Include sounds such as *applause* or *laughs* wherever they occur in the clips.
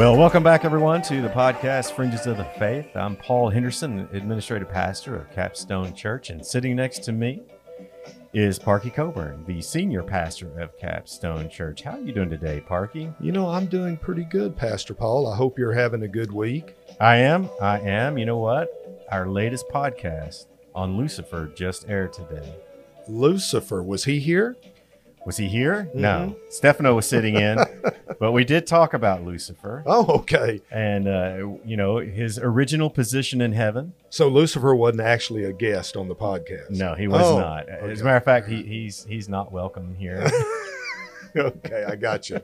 Well, welcome back, everyone, to the podcast Fringes of the Faith. I'm Paul Henderson, administrative pastor of Capstone Church, and sitting next to me is Parkey Cobern, the senior pastor of Capstone Church. How are you doing today, Parkey? You know, I'm doing pretty good, Pastor Paul. I hope you're having a good week. I am. I am. You know what? Our latest podcast on Lucifer just aired today. Lucifer, was he here? Was he here? No. Stefano was sitting in, *laughs* but we did talk about Lucifer Oh, okay. and, uh, you know, his original position in heaven. So Lucifer wasn't actually a guest on the podcast. No, he was Oh, not. As a matter of fact, he, he's he's not welcome here. *laughs* okay, I got you.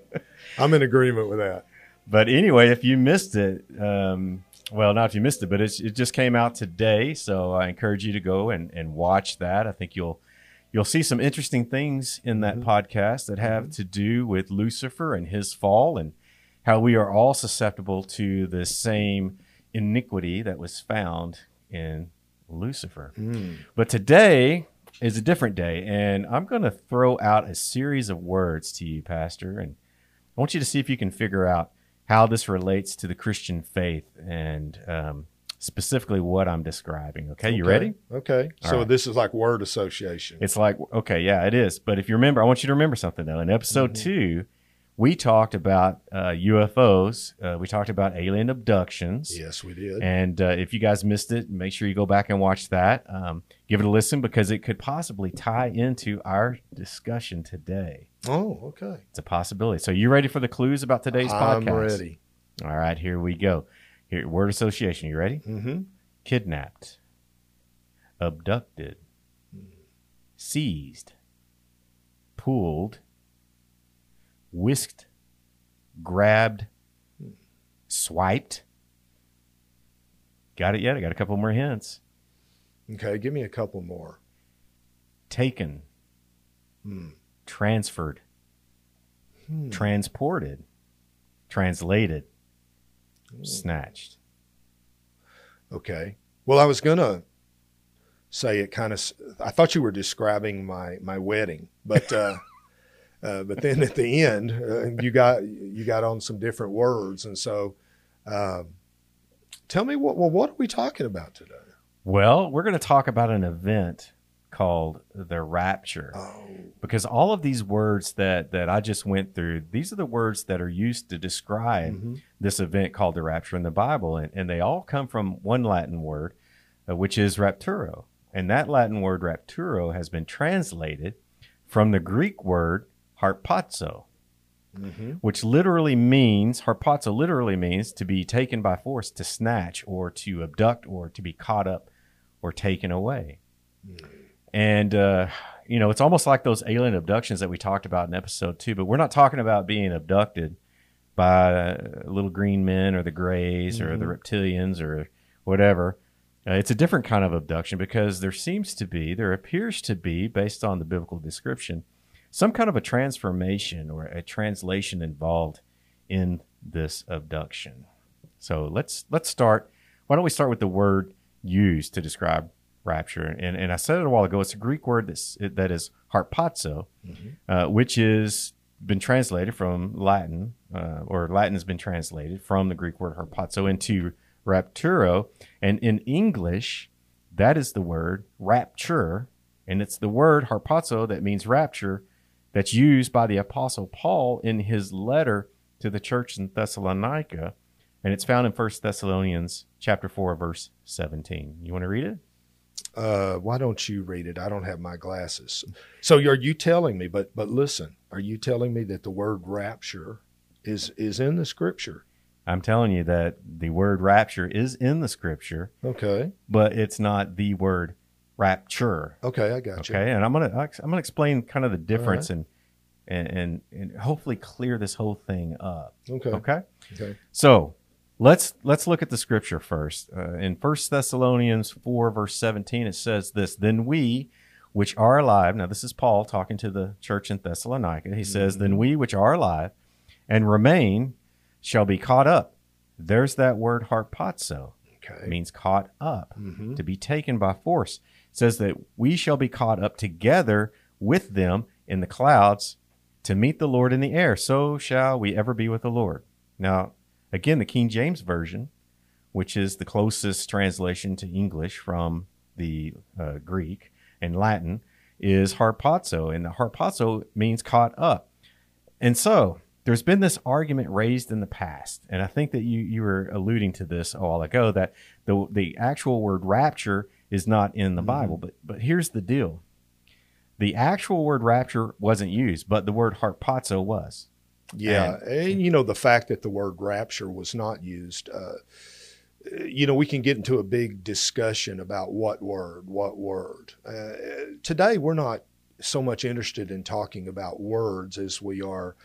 I'm in agreement with that. but anyway, if you missed it, um, well, not if you missed it, but it's, it just came out today. So I encourage you to go and, and watch that. I think you'll you'll see some interesting things in that mm-hmm. podcast that have mm-hmm. to do with Lucifer and his fall and how we are all susceptible to the same iniquity that was found in Lucifer. Mm. But today is a different day, and I'm going to throw out a series of words to you, Pastor, and I want you to see if you can figure out how this relates to the Christian faith and um, specifically what I'm describing. Okay, you Okay, ready? Okay. All so right. this is like word association. It's like, okay, yeah, it is. But if you remember, I want you to remember something though. In episode two, we talked about uh, UFOs. Uh, we talked about alien abductions. yes, we did. And uh, if you guys missed it, make sure you go back and watch that. Um, give it a listen because it could possibly tie into our discussion today. oh, okay. It's a possibility. So, you ready for the clues about today's I'm podcast? ready. All right, here we go. Here, word association. You ready? Mm-hmm. Kidnapped, abducted, seized, pulled, whisked, grabbed, swiped. Got it yet? I got a couple more hints. Okay, give me a couple more. Taken, Hmm. transferred, Hmm. transported, translated, snatched. Okay. Well, I was gonna say it kind of. I thought you were describing my my wedding, but uh, *laughs* uh, but then at the end, uh, you got you got on some different words, and so um, tell me what well what are we talking about today? Well, we're going to talk about an event called the rapture. Oh, because all of these words that that I just went through, these are the words that are used to describe Mhm. this event called the rapture in the Bible, and, and they all come from one Latin word, uh, which is rapturo, and that Latin word rapturo has been translated from the Greek word harpazo, hmm which literally means harpazo literally means to be taken by force, to snatch, or to abduct, or to be caught up, or taken away. And uh, you know, it's almost like those alien abductions that we talked about in episode two. But we're not talking about being abducted by uh, little green men or the grays or the reptilians or whatever. Uh, it's a different kind of abduction because there seems to be, there appears to be, based on the biblical description, some kind of a transformation or a translation involved in this abduction. So let's let's start. Why don't we start with the word used to describe rapture? And and I said it a while ago. It's a Greek word that's that is harpazo, uh, which is been translated from Latin, uh, or Latin has been translated from the Greek word harpazo into rapturo. And in English, that is the word rapture, and it's the word harpazo that means rapture that's used by the apostle Paul in his letter to the church in Thessalonica, and it's found in 1 Thessalonians chapter 4 verse 17. You want to read it? Uh, why don't you read it? I don't have my glasses. So are you telling me? But but listen, are you telling me that the word rapture is is in the scripture? I'm telling you that the word rapture is in the scripture, Okay. but it's not the word rapture. Okay, I got you. Okay, and I'm gonna I'm gonna explain kind of the difference and, and and and hopefully clear this whole thing up. Okay. Okay, Okay. so let's let's look at the scripture first. Uh, in First Thessalonians four verse seventeen, it says this: Then we, which are alive, now this is Paul talking to the church in Thessalonica. He says, "Then we which are alive and remain shall be caught up." There's that word harpazo. Okay. It means caught up, Mhm. to be taken by force. It says that we shall be caught up together with them in the clouds to meet the Lord in the air. So shall we ever be with the Lord. Now, again, the King James Version, which is the closest translation to English from the uh, Greek and Latin, is harpazo, and the harpazo means caught up. And so there's been this argument raised in the past, and I think that you you were alluding to this a while ago that the the actual word rapture is not in the Mhm. Bible, but but here's the deal: the actual word rapture wasn't used, but the word harpazo was. Yeah, and, you know the fact that the word rapture was not used. Uh, you know, we can get into a big discussion about what word, what word. Uh, today, we're not so much interested in talking about words as we are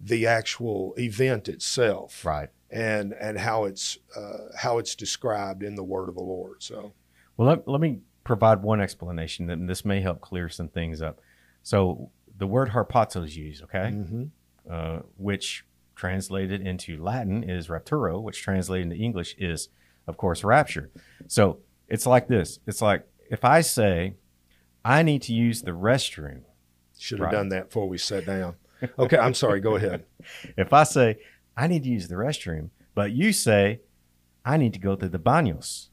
the actual event itself, Right. and and how it's uh, how it's described in the Word of the Lord. So, Well, let, let me provide one explanation, and this may help clear some things up. So the word harpazo is used, okay, mhm. Uh, which translated into Latin is rapturo, which translated into English is, of course, rapture. So it's like this. It's like if I say, I need to use the restroom. should have Right. done that before we sat down. Okay, I'm sorry. Go ahead. *laughs* If I say, I need to use the restroom, but you say, I need to go to the baños.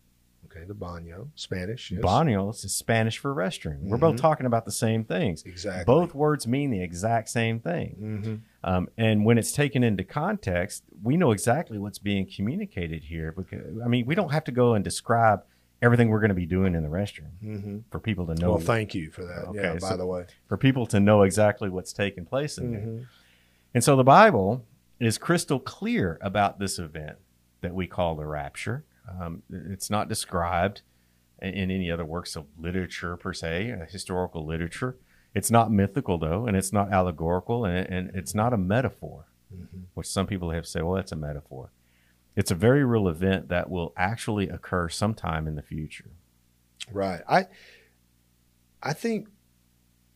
Okay, the baño, Spanish. Yes. Baños is Spanish for restroom. We're both Mhm. talking about the same things. Exactly. Both words mean the exact same thing. hmm Um, and when it's taken into context, we know exactly what's being communicated here. Because I mean, we don't have to go and describe everything we're going to be doing in the restroom hmm for people to know. Well, thank you for that. Okay, yeah, by so- the way. for people to know exactly what's taking place in there. Mhm. And so the Bible is crystal clear about this event that we call the rapture. Um, it's not described in, any other works of literature per se, uh, historical literature. It's not mythical though, and it's not allegorical, and, and it's not a metaphor, Mhm. which some people have said, well, that's a metaphor. It's a very real event that will actually occur sometime in the future. Right. I I think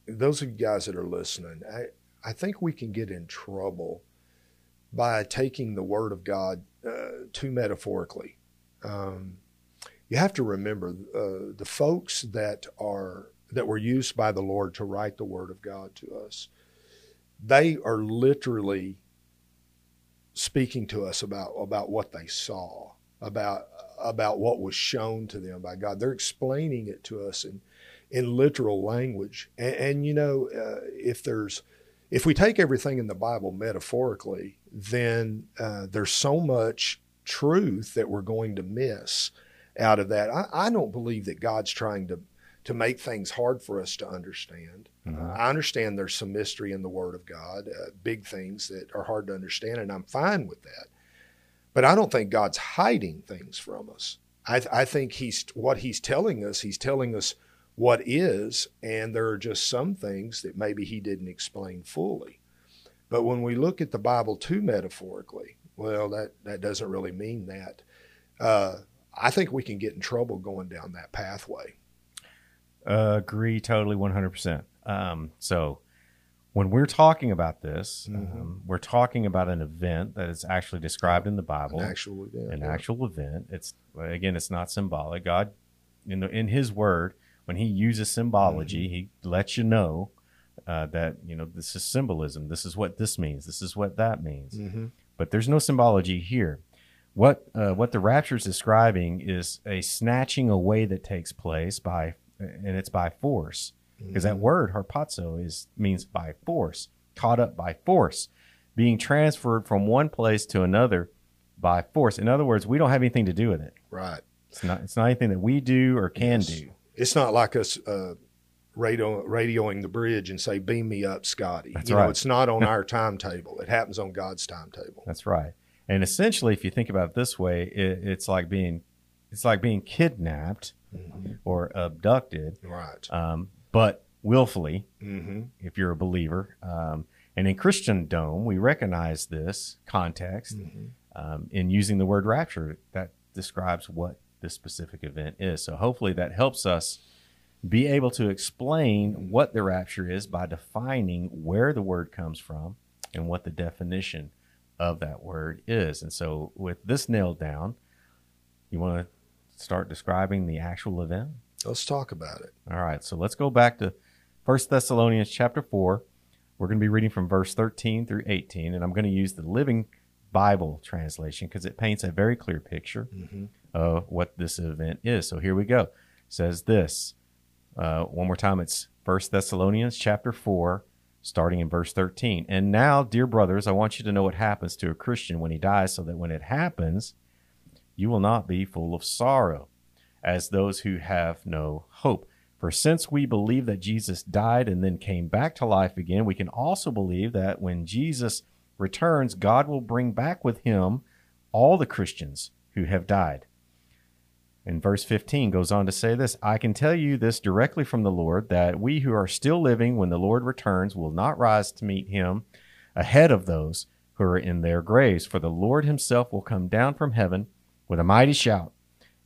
those of you guys that are listening, I, I think we can get in trouble by taking the word of God uh, too metaphorically. Um, you have to remember uh, the folks that are that were used by the Lord to write the word of God to us. They are literally speaking to us about about what they saw, about about what was shown to them by God. They're explaining it to us in in literal language. And, and you know, uh, if there's if we take everything in the Bible metaphorically, then uh, there's so much truth that we're going to miss out of that. I, I don't believe that God's trying to to make things hard for us to understand. Mhm. Uh, I understand there's some mystery in the Word of God, uh, big things that are hard to understand, and I'm fine with that. But I don't think God's hiding things from us. I, I think he's what he's telling us. He's telling us what is, and there are just some things that maybe he didn't explain fully. But when we look at the Bible too metaphorically, well, that that doesn't really mean that. Uh, I think we can get in trouble going down that pathway. Uh, agree totally 100%. Um, so when we're talking about this, Mhm. um, we're talking about an event that is actually described in the Bible, An actual event. an yeah. actual event. It's again, it's not symbolic. God, in the, in His Word, when He uses symbology, He lets you know uh, that you know this is symbolism. This is what this means. This is what that means. Mhm. But there's no symbology here. What uh, what the rapture is describing is a snatching away that takes place by, and it's by force because that word harpazo is means by force, caught up by force, being transferred from one place to another by force. In other words, we don't have anything to do with it. Right. It's not it's not anything that we do or can Yes. do. It's not like us uh, radio, radioing the bridge and say, "Beam me up, Scotty." That's you know, it's not on *laughs* our timetable. It happens on God's timetable. That's right. And essentially, if you think about it this way, it, it's like being it's like being kidnapped or abducted, Right. um, but willfully. hmm If you're a believer, um, and in Christendom, we recognize this context hmm um, in using the word rapture that describes what this specific event is. So hopefully that helps us be able to explain what the rapture is by defining where the word comes from and what the definition of that word is. And so with this nailed down, you want to start describing the actual event? Let's talk about it. All right, so let's go back to First Thessalonians chapter 4. We're going to be reading from verse 13 through 18, and I'm going to use the Living Bible translation because it paints a very clear picture Mm-hmm. of what this event is. So here we go. It says this uh, one more time. It's First Thessalonians chapter four, starting in verse thirteen. And now, dear brothers, I want you to know what happens to a Christian when he dies, so that when it happens, you will not be full of sorrow, as those who have no hope. For since we believe that Jesus died and then came back to life again, we can also believe that when Jesus returns, God will bring back with him all the Christians who have died. And verse 15 goes on to say this I can tell you this directly from the Lord that we who are still living when the Lord returns will not rise to meet him ahead of those who are in their graves. For the Lord himself will come down from heaven with a mighty shout,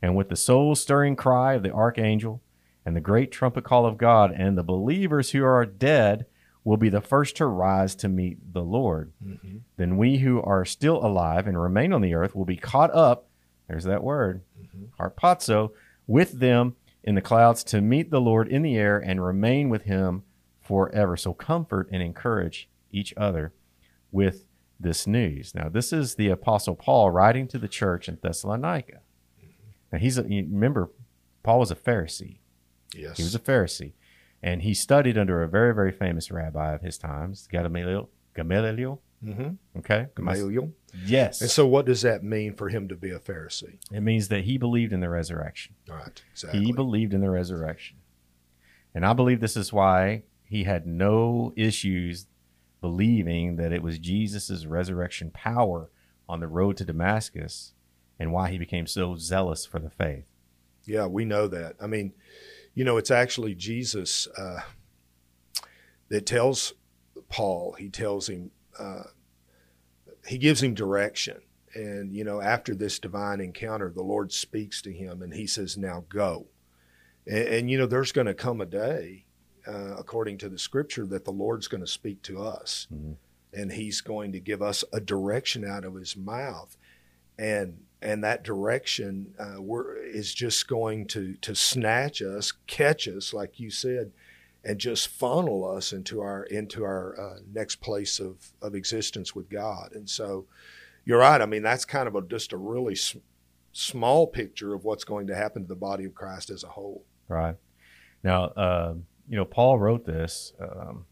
and with the soul stirring cry of the archangel, and the great trumpet call of God, and the believers who are dead will be the first to rise to meet the Lord. Mm-hmm. Then we who are still alive and remain on the earth will be caught up, there's that word, Mm-hmm. harpazo, with them in the clouds to meet the Lord in the air and remain with him forever. So comfort and encourage each other with this news. Now, this is the Apostle Paul writing to the church in Thessalonica. Mm-hmm. Now, he's a, remember, Paul was a Pharisee. Yes. He was a Pharisee, and he studied under a very, very famous rabbi of his times, Gamaliel. Gamaliel. Mm-hmm. Okay, Gamaliel. Yes, And so, what does that mean for him to be a Pharisee? it means that he believed in the resurrection. Right. Exactly. He believed in the resurrection, and I believe this is why he had no issues believing that it was Jesus' resurrection power on the road to Damascus, and why he became so zealous for the faith. Yeah, we know that. I mean, you know, it's actually Jesus uh, that tells Paul, he tells him, uh, he gives him direction. And, you know, after this divine encounter, the Lord speaks to him and he says, now go. And, and you know, there's going to come a day, uh, according to the scripture, that the Lord's going to speak to us Mhm. and he's going to give us a direction out of his mouth. And and that direction uh, we're, is just going to to snatch us, catch us, like you said, and just funnel us into our into our uh, next place of of existence with God. And so, you're right. I mean, that's kind of a, just a really s- small picture of what's going to happen to the body of Christ as a whole. Right. Now, uh, you know, Paul wrote this um,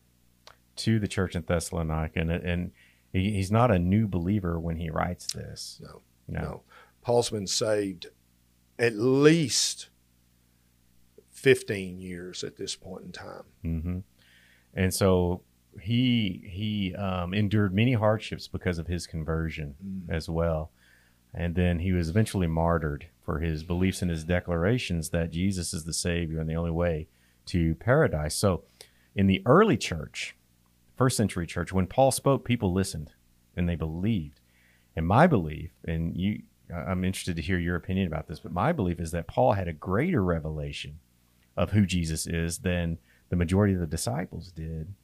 to the church in Thessalonica, and, and he, he's not a new believer when he writes this. No, No. No, Paul's been saved at least fifteen years at this point in time. hmm And so he he um, endured many hardships because of his conversion Mm. as well, and then he was eventually martyred for his beliefs and his declarations that Jesus is the Savior and the only way to paradise. So, in the early church, first century church, when Paul spoke, people listened and they believed. And my belief, and you, I'm interested to hear your opinion about this, but my belief is that Paul had a greater revelation of who Jesus is than the majority of the disciples did,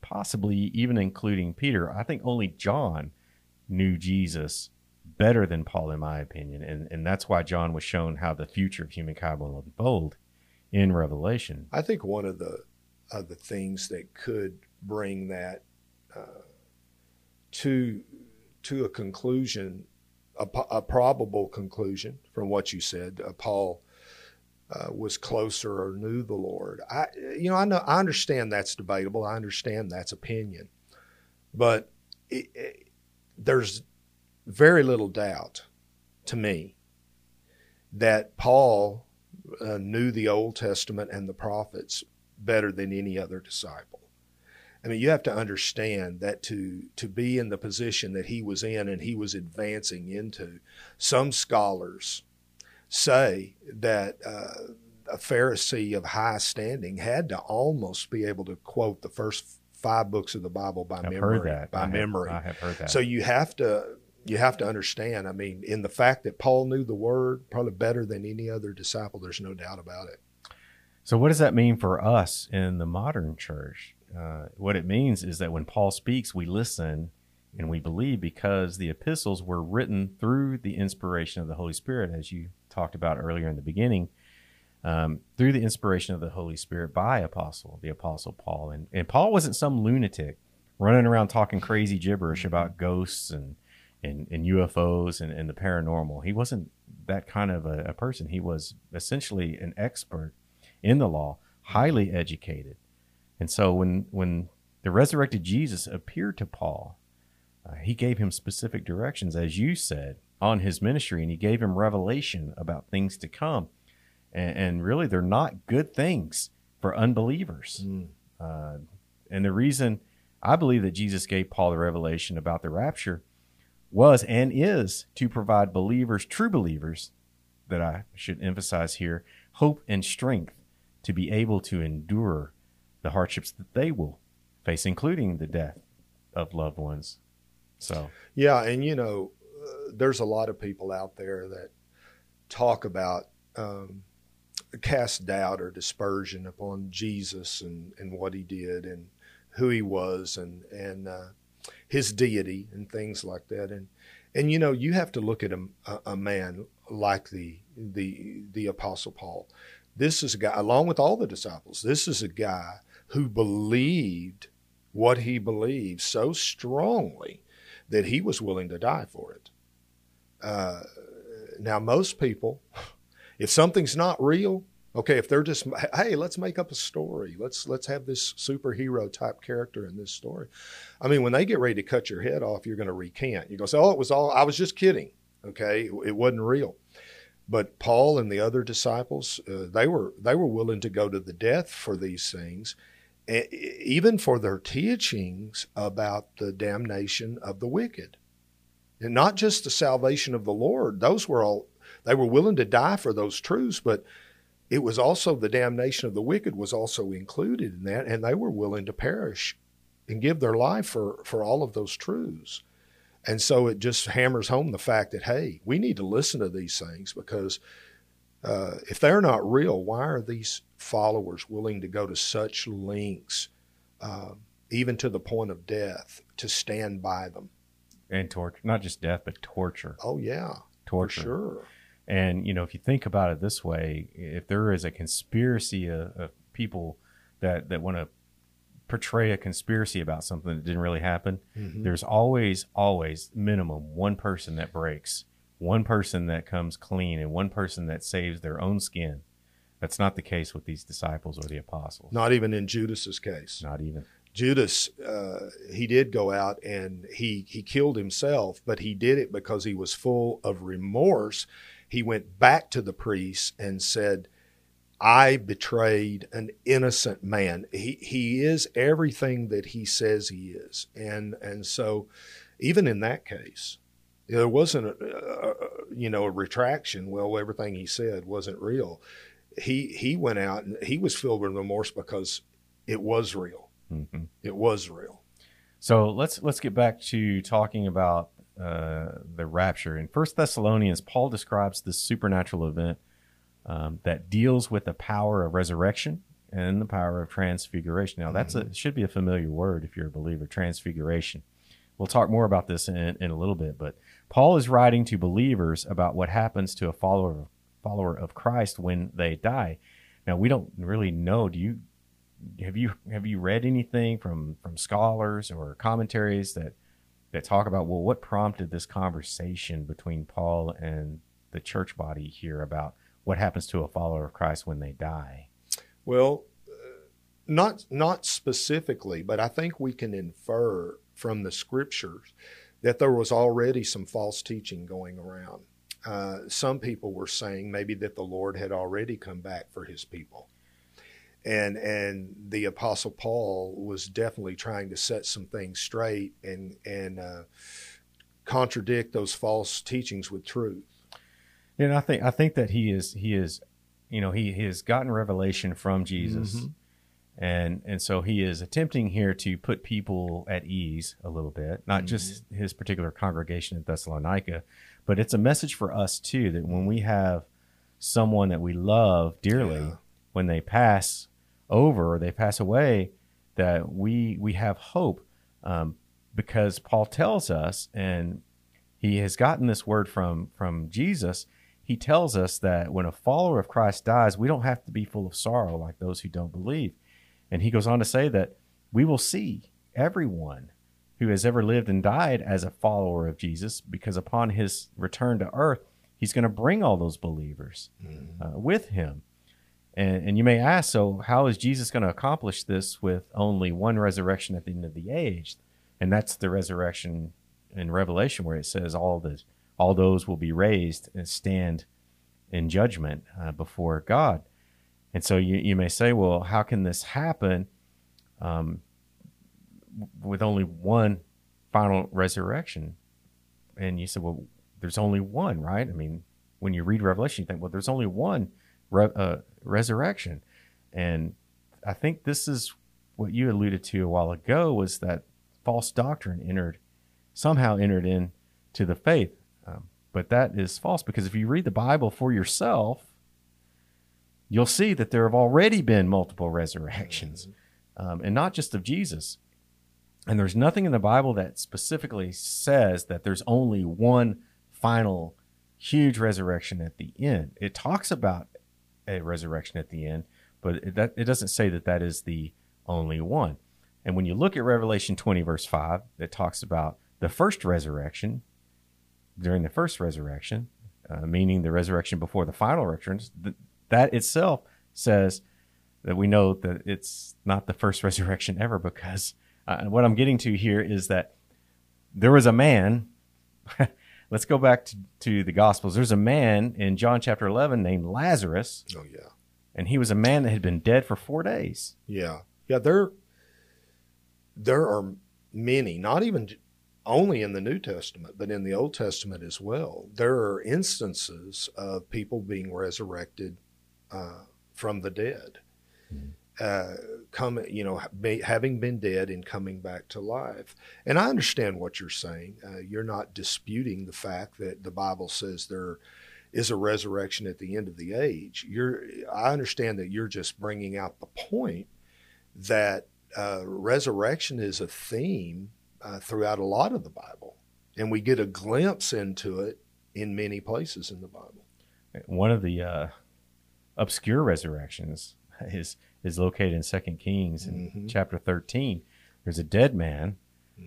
possibly even including Peter. I think only John knew Jesus better than Paul, in my opinion. And, and that's why John was shown how the future of humankind will unfold in Revelation. I think one of the of the things that could bring that uh, to to a conclusion, a, a probable conclusion from what you said. Uh, Paul uh, was closer or knew the Lord. I, you know, I know I understand that's debatable. I understand that's opinion, but it, it, there's very little doubt to me that Paul uh, knew the Old Testament and the prophets better than any other disciple. I mean, you have to understand that to to be in the position that he was in and he was advancing into, some scholars say that uh, a Pharisee of high standing had to almost be able to quote the first five books of the Bible by I've memory. heard that. By I have- memory. I have heard that. So you have to you have to understand. I mean, in the fact that Paul knew the word probably better than any other disciple, there's no doubt about it. So, what does that mean for us in the modern church? Uh, what it means is that when Paul speaks, we listen and we believe because the epistles were written through the inspiration of the Holy Spirit, as you talked about earlier in the beginning, um, through the inspiration of the Holy Spirit by Apostle, the Apostle Paul. And, and Paul wasn't some lunatic running around talking crazy gibberish about ghosts and in, in UFOs and, and the paranormal. He wasn't that kind of a, a person. He was essentially an expert in the law, highly educated. And so when when the resurrected Jesus appeared to Paul, uh, he gave him specific directions, as you said, on his ministry, and he gave him revelation about things to come. And, and really, they're not good things for unbelievers. Mm. Uh, and the reason I believe that Jesus gave Paul the revelation about the rapture was and is to provide believers, true believers, that I should emphasize here, hope and strength to be able to endure the hardships that they will face, including the death of loved ones. So, Yeah, and you know, there's a lot of people out there that talk about um, cast doubt or dispersion upon Jesus and, and what he did and who he was and and uh, his deity and things like that. And and you know, you have to look at a, a, man like the the the Apostle Paul. This is a guy, along with all the disciples. This is a guy who believed what he believed so strongly that he was willing to die for it. Uh, now, most people, *laughs* if something's not real, okay, if they're just, hey, let's make up a story. Let's let's have this superhero type character in this story. I mean, when they get ready to cut your head off, you're going to recant. You go say, oh, it was all, I was just kidding. Okay, it wasn't real. But Paul and the other disciples, uh, they were they were willing to go to the death for these things, even for their teachings about the damnation of the wicked, and not just the salvation of the Lord. Those were all they were willing to die for those truths, but it was also the damnation of the wicked was also included in that, and they were willing to perish and give their life for for all of those truths. And so it just hammers home the fact that, hey, we need to listen to these things because uh, if they're not real, why are these followers willing to go to such lengths, uh, even to the point of death, to stand by them? And torture, not just death, but torture. Oh, yeah, Torture. sure. And you know, if you think about it this way, if there is a conspiracy of, of people that that want to portray a conspiracy about something that didn't really happen, Mhm. there's always, always minimum one person that breaks, one person that comes clean, and one person that saves their own skin. That's not the case with these disciples or the apostles. Not even in Judas's case. Not even. Judas, uh, he did go out and he he killed himself, but he did it because he was full of remorse. He went back to the priests and said, "I betrayed an innocent man. He he is everything that he says he is." And and so, even in that case, there wasn't a, a, you know a retraction. Well, everything he said wasn't real. He he went out and he was filled with remorse because it was real. Hmm It was real. So let's let's get back to talking about uh, the rapture. In First Thessalonians, Paul describes this supernatural event um, that deals with the power of resurrection and the power of transfiguration. Now, that's a should be a familiar word if you're a believer. Transfiguration. We'll talk more about this in, in a little bit, but Paul is writing to believers about what happens to a follower follower of Christ when they die. Now, we don't really know. Do you have you have you read anything from from scholars or commentaries that that talk about well what prompted this conversation between Paul and the church body here about what happens to a follower of Christ when they die? Well, uh, not not specifically, but I think we can infer from the scriptures that there was already some false teaching going around. Uh, some people were saying maybe that the Lord had already come back for His people, and and the Apostle Paul was definitely trying to set some things straight and and uh, contradict those false teachings with truth. And I think I think that he is he is you know he, he has gotten revelation from Jesus. Mhm. And and so he is attempting here to put people at ease a little bit, not Mhm. just his particular congregation at Thessalonica, but it's a message for us too that when we have someone that we love dearly, Yeah. when they pass over or they pass away, that we we have hope um, because Paul tells us, and he has gotten this word from from Jesus. He tells us that when a follower of Christ dies, we don't have to be full of sorrow like those who don't believe. And he goes on to say that we will see everyone who has ever lived and died as a follower of Jesus, because upon his return to earth, he's going to bring all those believers uh, with him. And, and you may ask, so how is Jesus going to accomplish this with only one resurrection at the end of the age? And that's the resurrection in Revelation, where it says all the all those will be raised and stand in judgment uh, before God. And so you, you may say, well, how can this happen um, with only one final resurrection? And you said, well, there's only one, right? I mean, when you read Revelation, you think, well, there's only one re- uh, resurrection. And I think this is what you alluded to a while ago was that false doctrine entered, somehow entered into the faith. Um, but that is false because if you read the Bible for yourself, you'll see that there have already been multiple resurrections, um, and not just of Jesus. And there's nothing in the Bible that specifically says that there's only one final huge resurrection at the end. It talks about a resurrection at the end, but it, that, it doesn't say that that is the only one. And when you look at Revelation 20, verse 5, it talks about the first resurrection during the first resurrection, uh, meaning the resurrection before the final resurrection, th- that itself says that we know that it's not the first *laughs* resurrection ever because uh, what I'm getting to here is that there was a man. *laughs* let's go back to, to the Gospels. There's a man in John chapter 11 named Lazarus, Oh yeah, and he was a man that had been dead for four days. yeah, yeah. There, there are many, not even only in the New Testament, but in the Old Testament as well. There are instances of people being resurrected uh, from the dead, uh, come, you know, having been dead and coming back to life. And I understand what you're saying. Uh, you're not disputing the fact that the Bible says there is a resurrection at the end of the age. You're, I understand that you're just bringing out the point that uh, resurrection is a theme uh, throughout a lot of the Bible, and we get a glimpse into it in many places in the Bible. One of the uh, obscure resurrections *laughs* is is located in Second Kings in Mhm. chapter 13. There's a dead man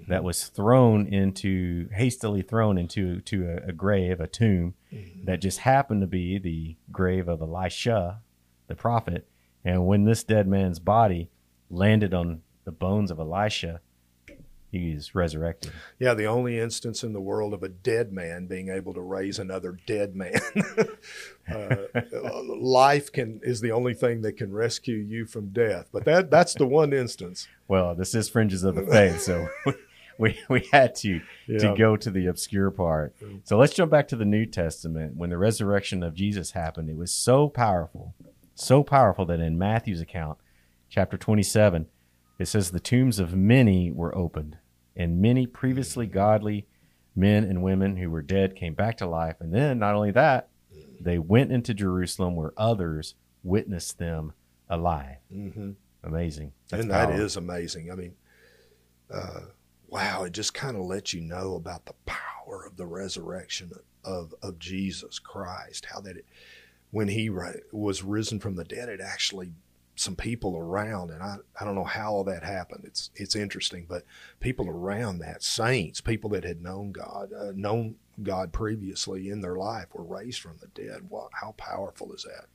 that was thrown into hastily thrown into to a, a grave, a tomb that just happened to be the grave of Elisha, the prophet. And when this dead man's body landed on the bones of Elisha, he is resurrected. Yeah, the only instance in the world of a dead man being able to raise another dead man. *laughs* uh, life can is the only thing that can rescue you from death, but that that's the one instance. Well, this is fringes of the faith, so *laughs* we we had to Yeah. to go to the obscure part. So let's jump back to the New Testament. When the resurrection of Jesus happened, it was so powerful, so powerful that in Matthew's account, chapter 27, it says the tombs of many were opened, and many previously godly men and women who were dead came back to life. And then not only that, they went into Jerusalem where others witnessed them alive. Mm-hmm. Amazing. That's and that is amazing. I mean, uh, wow! It just kind of lets you know about the power of the resurrection of of Jesus Christ. How that it, when he was risen from the dead, it actually some people around, and I, I don't know how all that happened. It's it's interesting, but people around that, saints, people that had known God, uh, known God previously in their life, were raised from the dead. How powerful is that?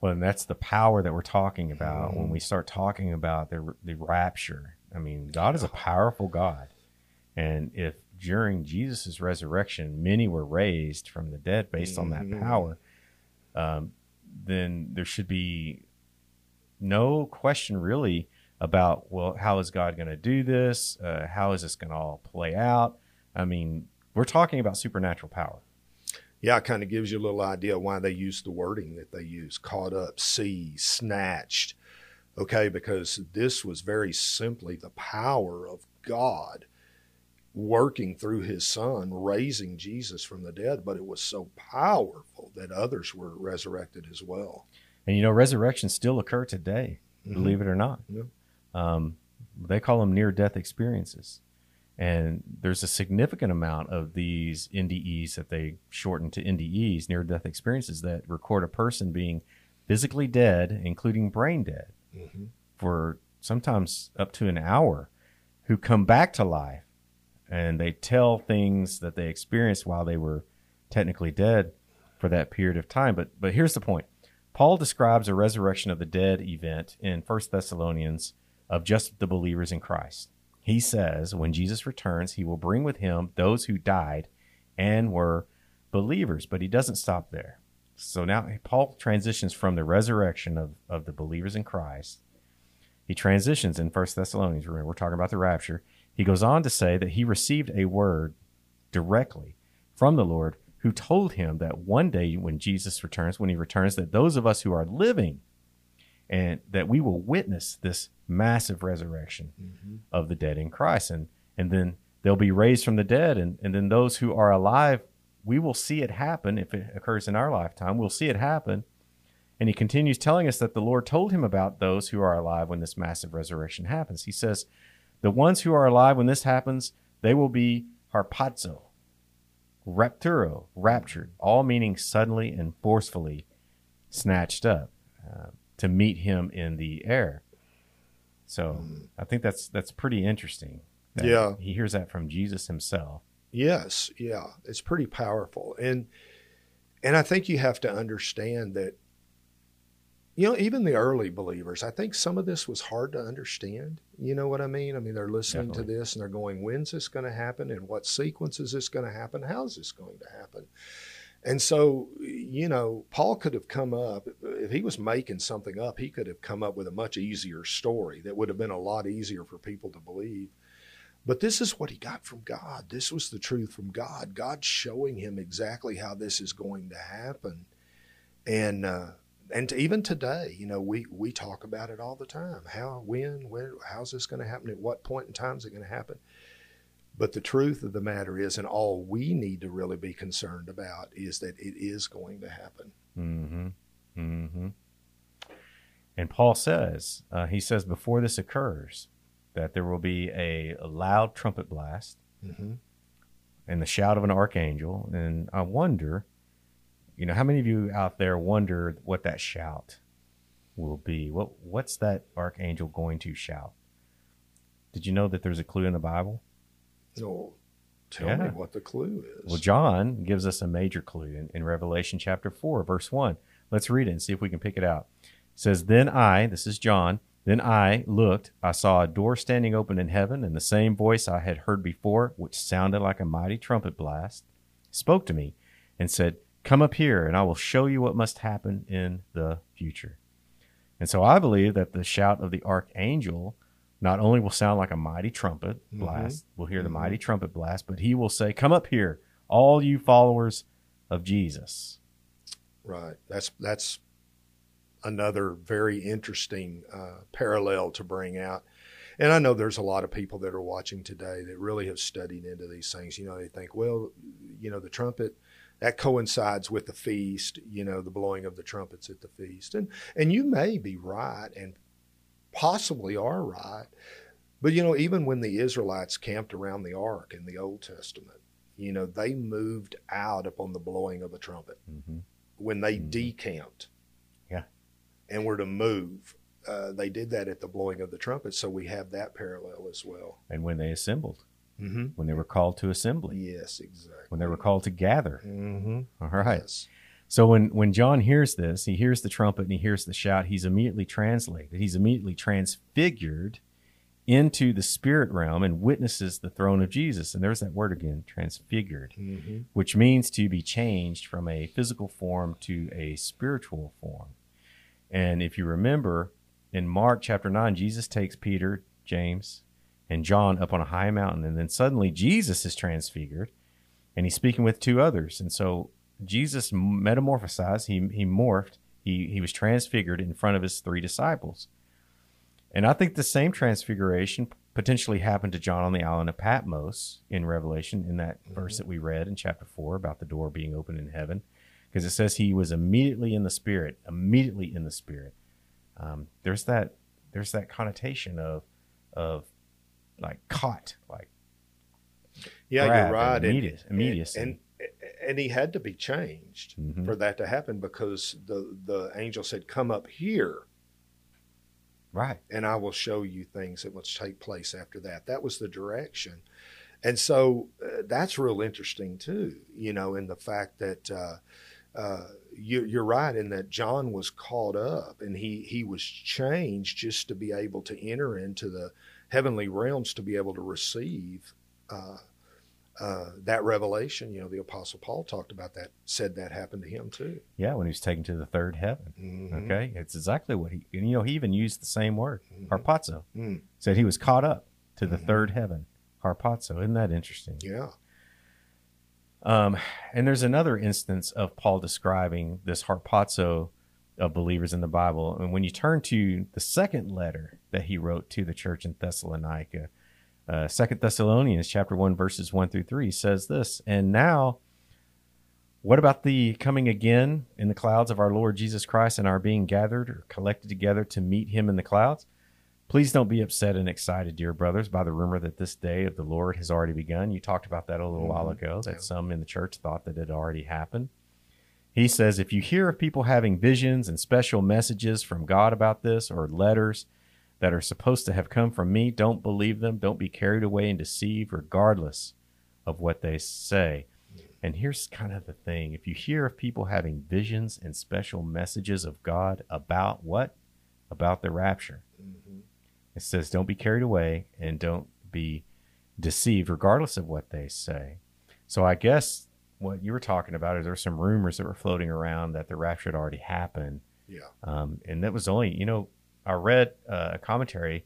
Well, and that's the power that we're talking about when Mhm. we start talking about the the rapture. I mean, God is a powerful God, and if during Jesus' resurrection many were raised from the dead based on that Mhm. power, um, then there should be no question really about well, how is God going to do this? Uh, how is this going to all play out? I mean, we're talking about supernatural power. Yeah, it kind of gives you a little idea why they use the wording that they use caught up, seized, snatched. Okay, because this was very simply the power of God working through his son, raising Jesus from the dead, but it was so powerful that others were resurrected as well. And you know, resurrections still occur today, Mhm. believe it or not. Yeah. Um, they call them near death experiences. And there's a significant amount of these NDEs that they shorten to NDEs, near death experiences, that record a person being physically dead, including brain dead, Mhm. for sometimes up to an hour, who come back to life and they tell things that they experienced while they were technically dead for that period of time. But but here's the point: Paul describes a resurrection of the dead event in 1 Thessalonians of just the believers in Christ. He says, when Jesus returns, he will bring with him those who died and were believers. But he doesn't stop there. So now Paul transitions from the resurrection of, of the believers in Christ. He transitions in 1 Thessalonians. Remember, we're talking about the rapture. He goes on to say that he received a word directly from the Lord who told him that one day when Jesus returns, when he returns, that those of us who are living and that we will witness this massive resurrection mm-hmm. of the dead in Christ. And and then they'll be raised from the dead and, and then those who are alive, we will see it happen if it occurs in our lifetime. We'll see it happen. And he continues telling us that the Lord told him about those who are alive when this massive resurrection happens. He says, The ones who are alive when this happens, they will be harpazo, rapturo, raptured, all meaning suddenly and forcefully snatched up uh, to meet him in the air. So. I think that's that's pretty interesting. That yeah, he hears that from Jesus himself. Yes, yeah, it's pretty powerful, and and I think you have to understand that. You know, even the early believers, I think some of this was hard to understand. You know what I mean? I mean, they're listening Definitely. to this and they're going, "When's this going to happen? And what sequence is this going to happen? How is this going to happen?" And so, you know, Paul could have come up, if he was making something up, he could have come up with a much easier story that would have been a lot easier for people to believe. But this is what he got from God. This was the truth from God. God showing him exactly how this is going to happen. And, uh, and even today, you know, we, we talk about it all the time. How, when, where, how's this going to happen? At what point in time is it going to happen? But the truth of the matter is, and all we need to really be concerned about is that it is going to happen. Mm-hmm. Mm-hmm. And Paul says, uh, he says, before this occurs, that there will be a, a loud trumpet blast mm-hmm. and the shout of an archangel. And I wonder, you know, how many of you out there wonder what that shout will be? What What's that archangel going to shout? Did you know that there's a clue in the Bible? No. Tell yeah. me what the clue is. Well, John gives us a major clue in, in, Revelation chapter 4, verse 1. Let's read it and see if we can pick it out. It says, Then I, this is John, then I looked, I saw a door standing open in heaven, and the same voice I had heard before, which sounded like a mighty trumpet blast, spoke to me and said, Come up here, and I will show you what must happen in the future. And so I believe that the shout of the archangel not only will sound like a mighty trumpet mm-hmm. blast, mm-hmm. we'll hear the mm-hmm. mighty trumpet blast, but he will say, Come up here, all you followers of Jesus. Right. That's that's another very interesting uh, parallel to bring out. And I know there's a lot of people that are watching today that really have studied into these things. You know, they think, well, you know, the trumpet that coincides with the feast, you know, the blowing of the trumpets at the feast. And and you may be right and possibly are right. But you know, even when the Israelites camped around the ark in the Old Testament, you know, they moved out upon the blowing of a trumpet. Mm-hmm. When they mm-hmm. decamped, yeah, and were to move, uh, they did that at the blowing of the trumpet. So we have that parallel as well. And when they assembled, mm-hmm. when they were called to assembly, yes, exactly. When they were called to gather, mm-hmm. all right. Yes. So when, when John hears this, he hears the trumpet and he hears the shout, he's immediately translated. He's immediately transfigured into the spirit realm and witnesses the throne of Jesus. And there's that word again, transfigured, mm-hmm. which means to be changed from a physical form to a spiritual form. And if you remember in Mark chapter 9, Jesus takes Peter, James, and John up on a high mountain. And then suddenly Jesus is transfigured and he's speaking with two others. And so Jesus metamorphosized, he, he morphed, he, he was transfigured in front of his three disciples. And I think the same transfiguration potentially happened to John on the island of Patmos in Revelation, in that mm-hmm. verse that we read in chapter 4 about the door being open in heaven, because it says he was immediately in the Spirit, immediately in the Spirit. Um, there's that there's that connotation of of like caught, like yeah, you're right, immediate, immediacy. And, and, and he had to be changed mm-hmm. for that to happen because the the angel said, "Come up here." Right. And I will show you things that must take place after that. That was the direction. And so uh, that's real interesting too, you know, in the fact that uh, uh, you, you're right in that John was caught up and he he was changed just to be able to enter into the heavenly realms to be able to receive uh, uh, that revelation. You know, the Apostle Paul talked about that, said that happened to him too. Yeah, when he was taken to the third heaven. Mhm. Okay, it's exactly what he. And you know, he even used the same word, Mhm. harpazo. Mm. Said he was caught up to the Mhm. third heaven, harpazo. Isn't that interesting? Yeah. Um, and there's another instance of Paul describing this harpazo of believers in the Bible. And when you turn to the second letter that he wrote to the church in Thessalonica, uh, Second Thessalonians chapter one verses one through three says this. And now, what about the coming again in the clouds of our Lord Jesus Christ and our being gathered or collected together to meet Him in the clouds? Please don't be upset and excited, dear brothers, by the rumor that this day of the Lord has already begun. You talked about that a little while Mhm. ago, that Yeah. some in the church thought that it had already happened. He says, if you hear of people having visions and special messages from God about this or letters that are supposed to have come from me, don't believe them. Don't be carried away and deceived, regardless of what they say. And here's kind of the thing if you hear of people having visions and special messages of God about what? About the rapture. Mhm. It says, don't be carried away and don't be deceived, regardless of what they say. So I guess what you were talking about is there were some rumors that were floating around that the rapture had already happened. Yeah. Um, and that was only, you know, I read uh, a commentary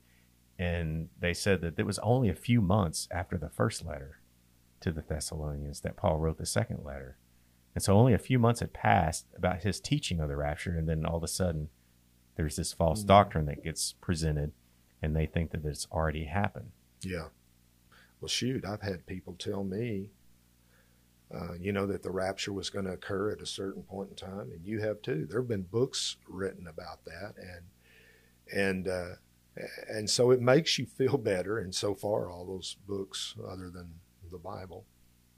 and they said that it was only a few months after the first letter to the Thessalonians that Paul wrote the second letter. And so only a few months had passed about his teaching of the rapture. And then all of a sudden, there's this false Mhm. doctrine that gets presented and they think that it's already happened. Yeah. Well, shoot, I've had people tell me, uh, you know, that the rapture was going to occur at a certain point in time, and you have too. There have been books written about that, and and uh, and so it makes you feel *laughs* better. And so far, all those books, other than the Bible,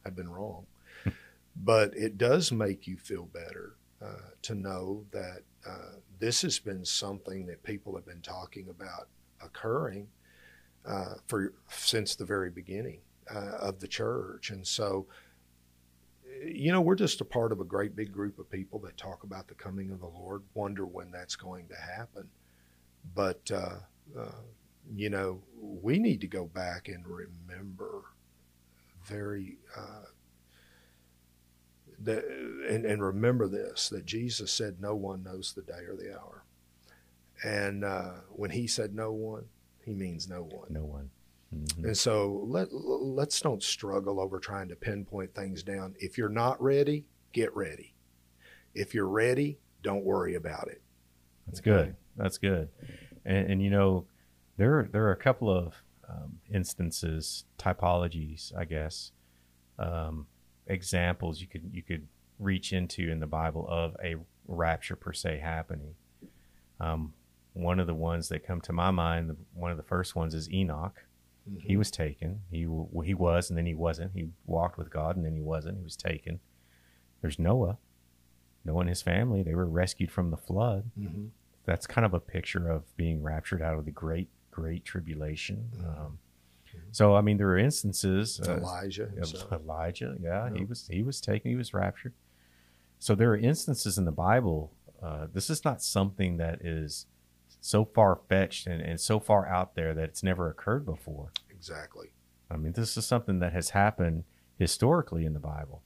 have been wrong. *laughs* but it does make you feel better uh, to know that uh, this has been something that people have been talking about occurring uh, for since the very beginning uh, of the church, and so you know we're just a part of a great big group of people that talk about the coming of the Lord, wonder when that's going to happen, but uh, uh, you know we need to go back and remember very. Uh, the, and, and remember this that Jesus said, No one knows the day or the hour. And uh, when he said no one, he means no one. No one. Mhm. And so let let's don't struggle over trying to pinpoint things down. If you're not ready, get ready. If you're ready, don't worry about it. That's good. That's good. And, and you know, there there are a couple of um, instances, typologies, I guess, um, examples you could you could reach into in the Bible of a rapture per se happening. Um, one of the ones that come to my mind, one of the first ones is Enoch. He was taken. He w- he was, and then he wasn't. He walked with God, and then he wasn't. He was taken. There's Noah. Noah and his family. They were rescued from the flood Mhm. that's kind of a picture of being raptured out of the great great tribulation um, so i mean there are instances uh, Elijah himself. *laughs* elijah yeah, he was he was taken he was raptured so there are instances in the bible uh, this is not something that is so far-fetched and, and so far out there that it's never occurred before Exactly. I mean, this is something that has happened historically in the Bible.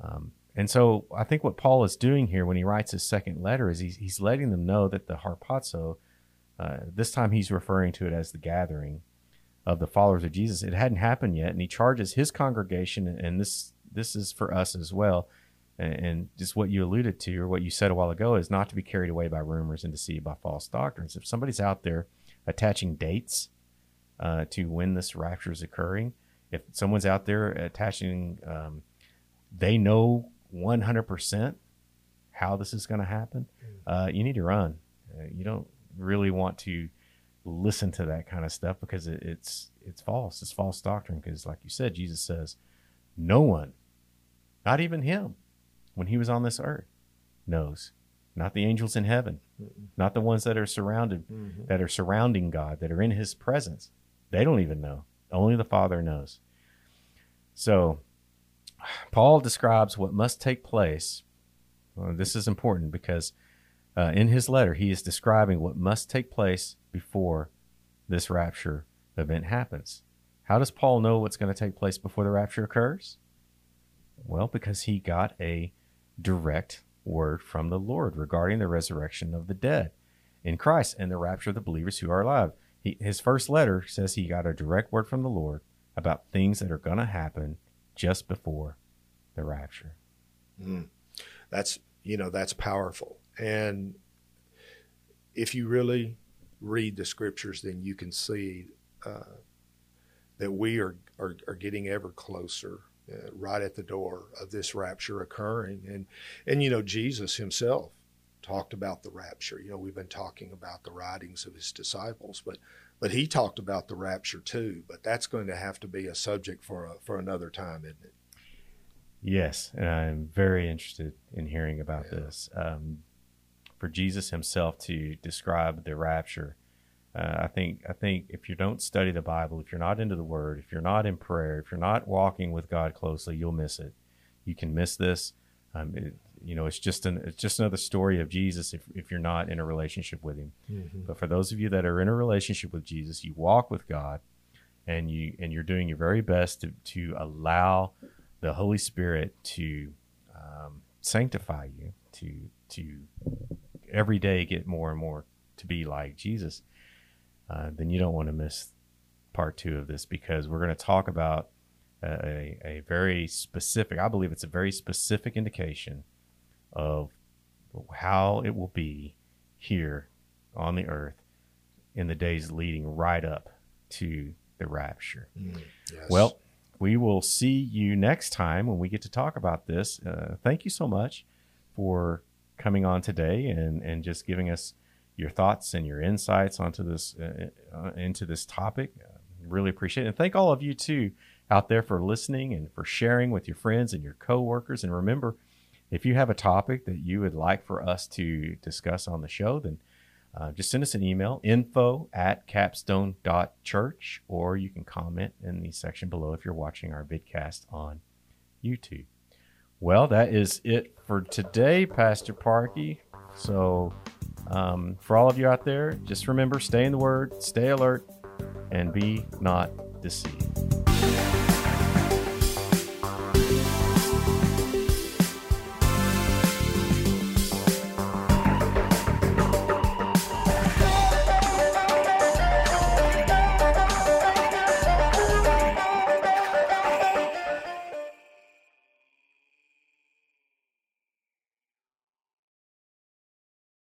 Um, and so I think what Paul is doing here when he writes his second letter is he's, he's letting them know that the harpazo, uh, this time he's referring to it as the gathering of the followers of Jesus. It hadn't happened yet, and he charges his congregation, and this this is for us as well. And, and just what you alluded to, or what you said a while ago, is not to be carried away by rumors and deceived by false doctrines. If somebody's out there attaching dates uh, to when this rapture is occurring. If someone's out there attaching, um, they know 100% how this is going to happen, uh, you need to run. Uh, you don't really want to listen to that kind of stuff because it, it's it's false. It's false doctrine. Because, like you said, Jesus says, no one, not even him, when he was on this earth, knows. Not the angels in heaven, not the ones that are surrounded Mhm. that are surrounding God, that are in His presence. They don't even know. Only the Father knows. So, Paul describes what must take place. Well, this is important because uh, in his letter, he is describing what must take place before this rapture event happens. How does Paul know what's going to take place before the rapture occurs? Well, because he got a direct word from the Lord regarding the resurrection of the dead in Christ and the rapture of the believers who are alive. He, his first letter says he got a direct word from the Lord about things that are going to happen just before the rapture. Mm. That's you know that's powerful, and if you really read the scriptures, then you can see uh, that we are, are, are getting ever closer, uh, right at the door of this rapture occurring, and and you know Jesus Himself talked about the rapture. You know we've been talking about the writings of His disciples, but but He talked about the rapture too. But that's going to have to be a subject for a, for another time, isn't it? Yes, and I'm very interested in hearing about yeah. this. Um, for Jesus Himself to describe the rapture uh, I think I think if you don't study the Bible, if you're not into the Word, if you're not in prayer, if you're not walking with God closely, you'll miss it. You can miss this. Um, it, you know, it's just an it's just another story of Jesus if if you're not in a relationship with Him. Mm-hmm. But for those of you that are in a relationship with Jesus, you walk with God, and you and you're doing your very best to to allow the Holy Spirit to um, sanctify you, to to every day get more and more to be like Jesus uh, then you don't want to miss part two of this because we're going to talk about a, a very specific, I believe it's a very specific indication of how it will be here on the earth in the days leading right up to the rapture. Mm, yes. Well, we will see you next time when we get to talk about this. Uh, thank you so much for coming on today and, and just giving us your thoughts and your insights onto this uh, uh, into this topic. Uh, really appreciate it. And thank all of you too out there for listening and for sharing with your friends and your coworkers. And remember, if you have a topic that you would like for us to discuss on the show, then uh, just send us an email info at capstone.church or you can comment in the section below if you're watching our vidcast on YouTube. Well, that is it for today, Pastor Parkey. So um, for all of you out there, just remember stay in the Word, stay alert, and be not deceived.